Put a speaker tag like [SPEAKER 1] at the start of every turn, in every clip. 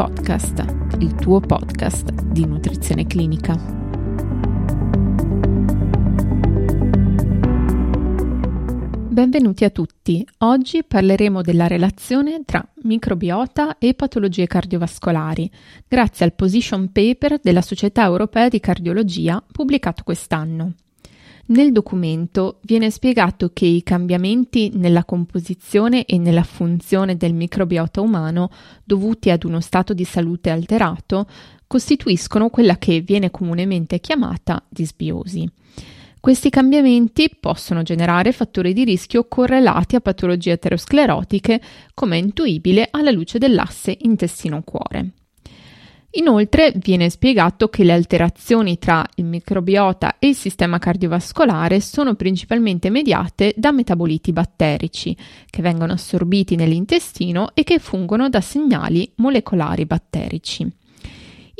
[SPEAKER 1] Podcast, il tuo podcast di nutrizione clinica. Benvenuti a tutti. Oggi parleremo della relazione tra microbiota e patologie cardiovascolari, grazie al position paper della Società Europea di Cardiologia pubblicato quest'anno. Nel documento viene spiegato che i cambiamenti nella composizione e nella funzione del microbiota umano dovuti ad uno stato di salute alterato costituiscono quella che viene comunemente chiamata disbiosi. Questi cambiamenti possono generare fattori di rischio correlati a patologie aterosclerotiche, come è intuibile alla luce dell'asse intestino-cuore. Inoltre viene spiegato che le alterazioni tra il microbiota e il sistema cardiovascolare sono principalmente mediate da metaboliti batterici, che vengono assorbiti nell'intestino e che fungono da segnali molecolari batterici.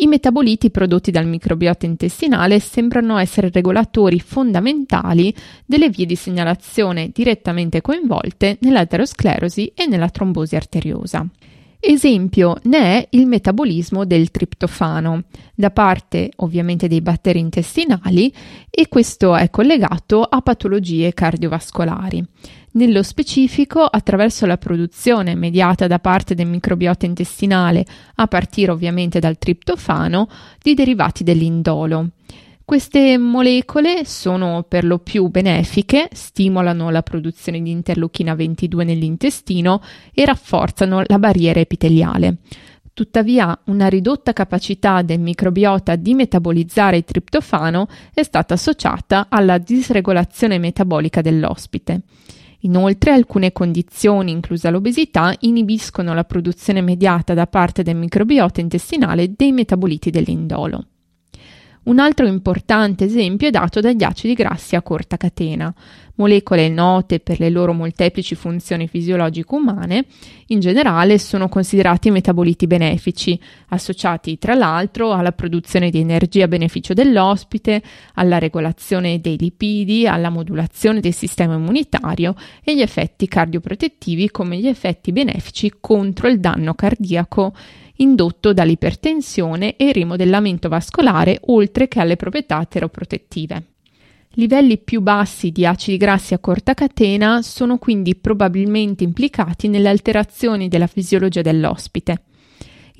[SPEAKER 1] I metaboliti prodotti dal microbiota intestinale sembrano essere regolatori fondamentali delle vie di segnalazione direttamente coinvolte nell'aterosclerosi e nella trombosi arteriosa. Esempio ne è il metabolismo del triptofano da parte ovviamente dei batteri intestinali e questo è collegato a patologie cardiovascolari. Nello specifico attraverso la produzione mediata da parte del microbiota intestinale, a partire ovviamente dal triptofano, di derivati dell'indolo. Queste molecole sono per lo più benefiche, stimolano la produzione di interleuchina 22 nell'intestino e rafforzano la barriera epiteliale. Tuttavia, una ridotta capacità del microbiota di metabolizzare il triptofano è stata associata alla disregolazione metabolica dell'ospite. Inoltre, alcune condizioni, inclusa l'obesità, inibiscono la produzione immediata da parte del microbiota intestinale dei metaboliti dell'indolo. Un altro importante esempio è dato dagli acidi grassi a corta catena, molecole note per le loro molteplici funzioni fisiologiche umane, in generale sono considerati metaboliti benefici, associati tra l'altro alla produzione di energia a beneficio dell'ospite, alla regolazione dei lipidi, alla modulazione del sistema immunitario e gli effetti cardioprotettivi come gli effetti benefici contro il danno cardiaco indotto dall'ipertensione e il rimodellamento vascolare, oltre che alle proprietà teroprotettive. Livelli più bassi di acidi grassi a corta catena sono quindi probabilmente implicati nelle alterazioni della fisiologia dell'ospite.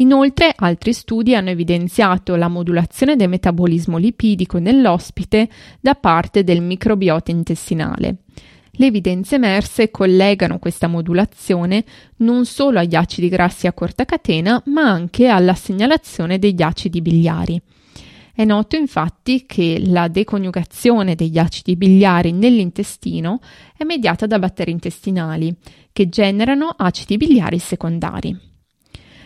[SPEAKER 1] Inoltre, altri studi hanno evidenziato la modulazione del metabolismo lipidico nell'ospite da parte del microbiota intestinale. Le evidenze emerse collegano questa modulazione non solo agli acidi grassi a corta catena, ma anche alla segnalazione degli acidi biliari. È noto infatti che la deconiugazione degli acidi biliari nell'intestino è mediata da batteri intestinali, che generano acidi biliari secondari.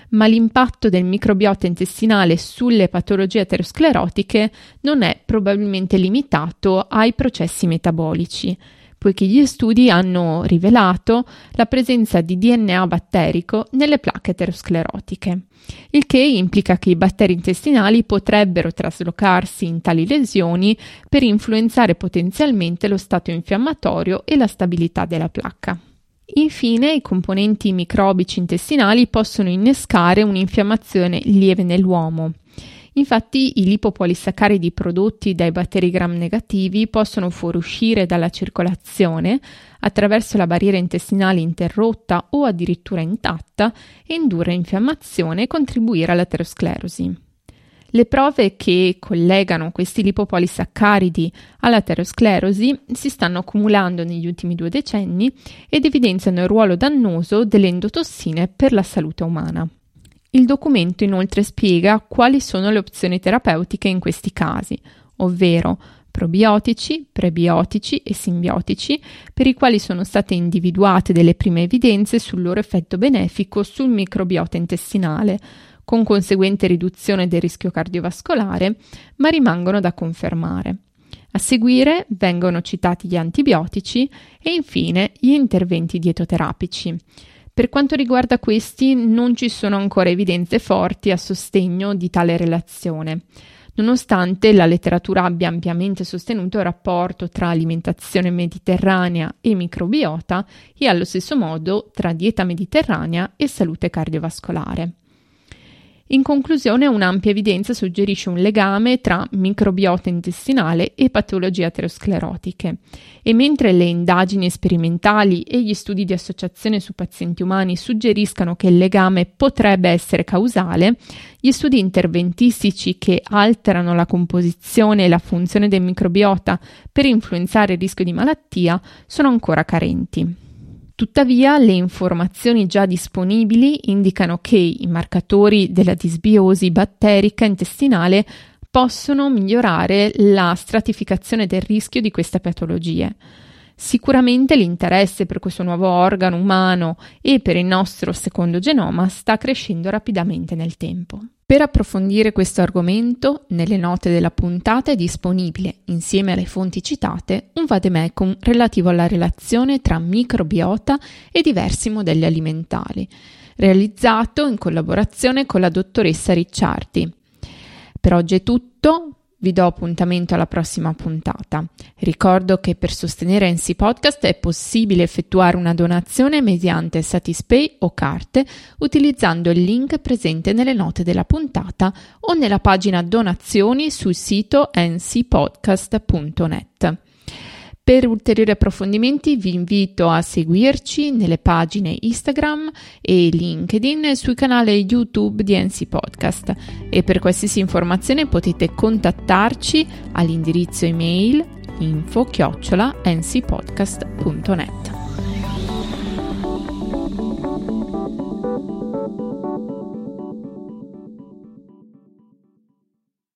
[SPEAKER 1] Ma l'impatto del microbiota intestinale sulle patologie aterosclerotiche non è probabilmente limitato ai processi metabolici poiché gli studi hanno rivelato la presenza di DNA batterico nelle placche aterosclerotiche, il che implica che i batteri intestinali potrebbero traslocarsi in tali lesioni per influenzare potenzialmente lo stato infiammatorio e la stabilità della placca. Infine, i componenti microbici intestinali possono innescare un'infiammazione lieve nell'uomo, Infatti i lipopolisaccaridi prodotti dai batteri gram negativi possono fuoriuscire dalla circolazione attraverso la barriera intestinale interrotta o addirittura intatta e indurre infiammazione e contribuire all'aterosclerosi. Le prove che collegano questi lipopolisaccaridi all'aterosclerosi si stanno accumulando negli ultimi due decenni ed evidenziano il ruolo dannoso delle endotossine per la salute umana. Il documento inoltre spiega quali sono le opzioni terapeutiche in questi casi, ovvero probiotici, prebiotici e simbiotici, per i quali sono state individuate delle prime evidenze sul loro effetto benefico sul microbiota intestinale, con conseguente riduzione del rischio cardiovascolare, ma rimangono da confermare. A seguire vengono citati gli antibiotici e infine gli interventi dietoterapici. Per quanto riguarda questi, non ci sono ancora evidenze forti a sostegno di tale relazione, nonostante la letteratura abbia ampiamente sostenuto il rapporto tra alimentazione mediterranea e microbiota e allo stesso modo tra dieta mediterranea e salute cardiovascolare. In conclusione, un'ampia evidenza suggerisce un legame tra microbiota intestinale e patologie aterosclerotiche. E mentre le indagini sperimentali e gli studi di associazione su pazienti umani suggeriscano che il legame potrebbe essere causale, gli studi interventistici che alterano la composizione e la funzione del microbiota per influenzare il rischio di malattia sono ancora carenti. Tuttavia, le informazioni già disponibili indicano che i marcatori della disbiosi batterica intestinale possono migliorare la stratificazione del rischio di queste patologie. Sicuramente l'interesse per questo nuovo organo umano e per il nostro secondo genoma sta crescendo rapidamente nel tempo. Per approfondire questo argomento, nelle note della puntata è disponibile, insieme alle fonti citate, un vademecum relativo alla relazione tra microbiota e diversi modelli alimentari, realizzato in collaborazione con la dottoressa Ricciardi. Per oggi è tutto, vi do appuntamento alla prossima puntata. Ricordo che per sostenere NC Podcast è possibile effettuare una donazione mediante Satispay o carte utilizzando il link presente nelle note della puntata o nella pagina donazioni sul sito ncpodcast.net. Per ulteriori approfondimenti vi invito a seguirci nelle pagine Instagram e LinkedIn sul canale YouTube di NC Podcast e per qualsiasi informazione potete contattarci all'indirizzo email info-ncpodcast.net.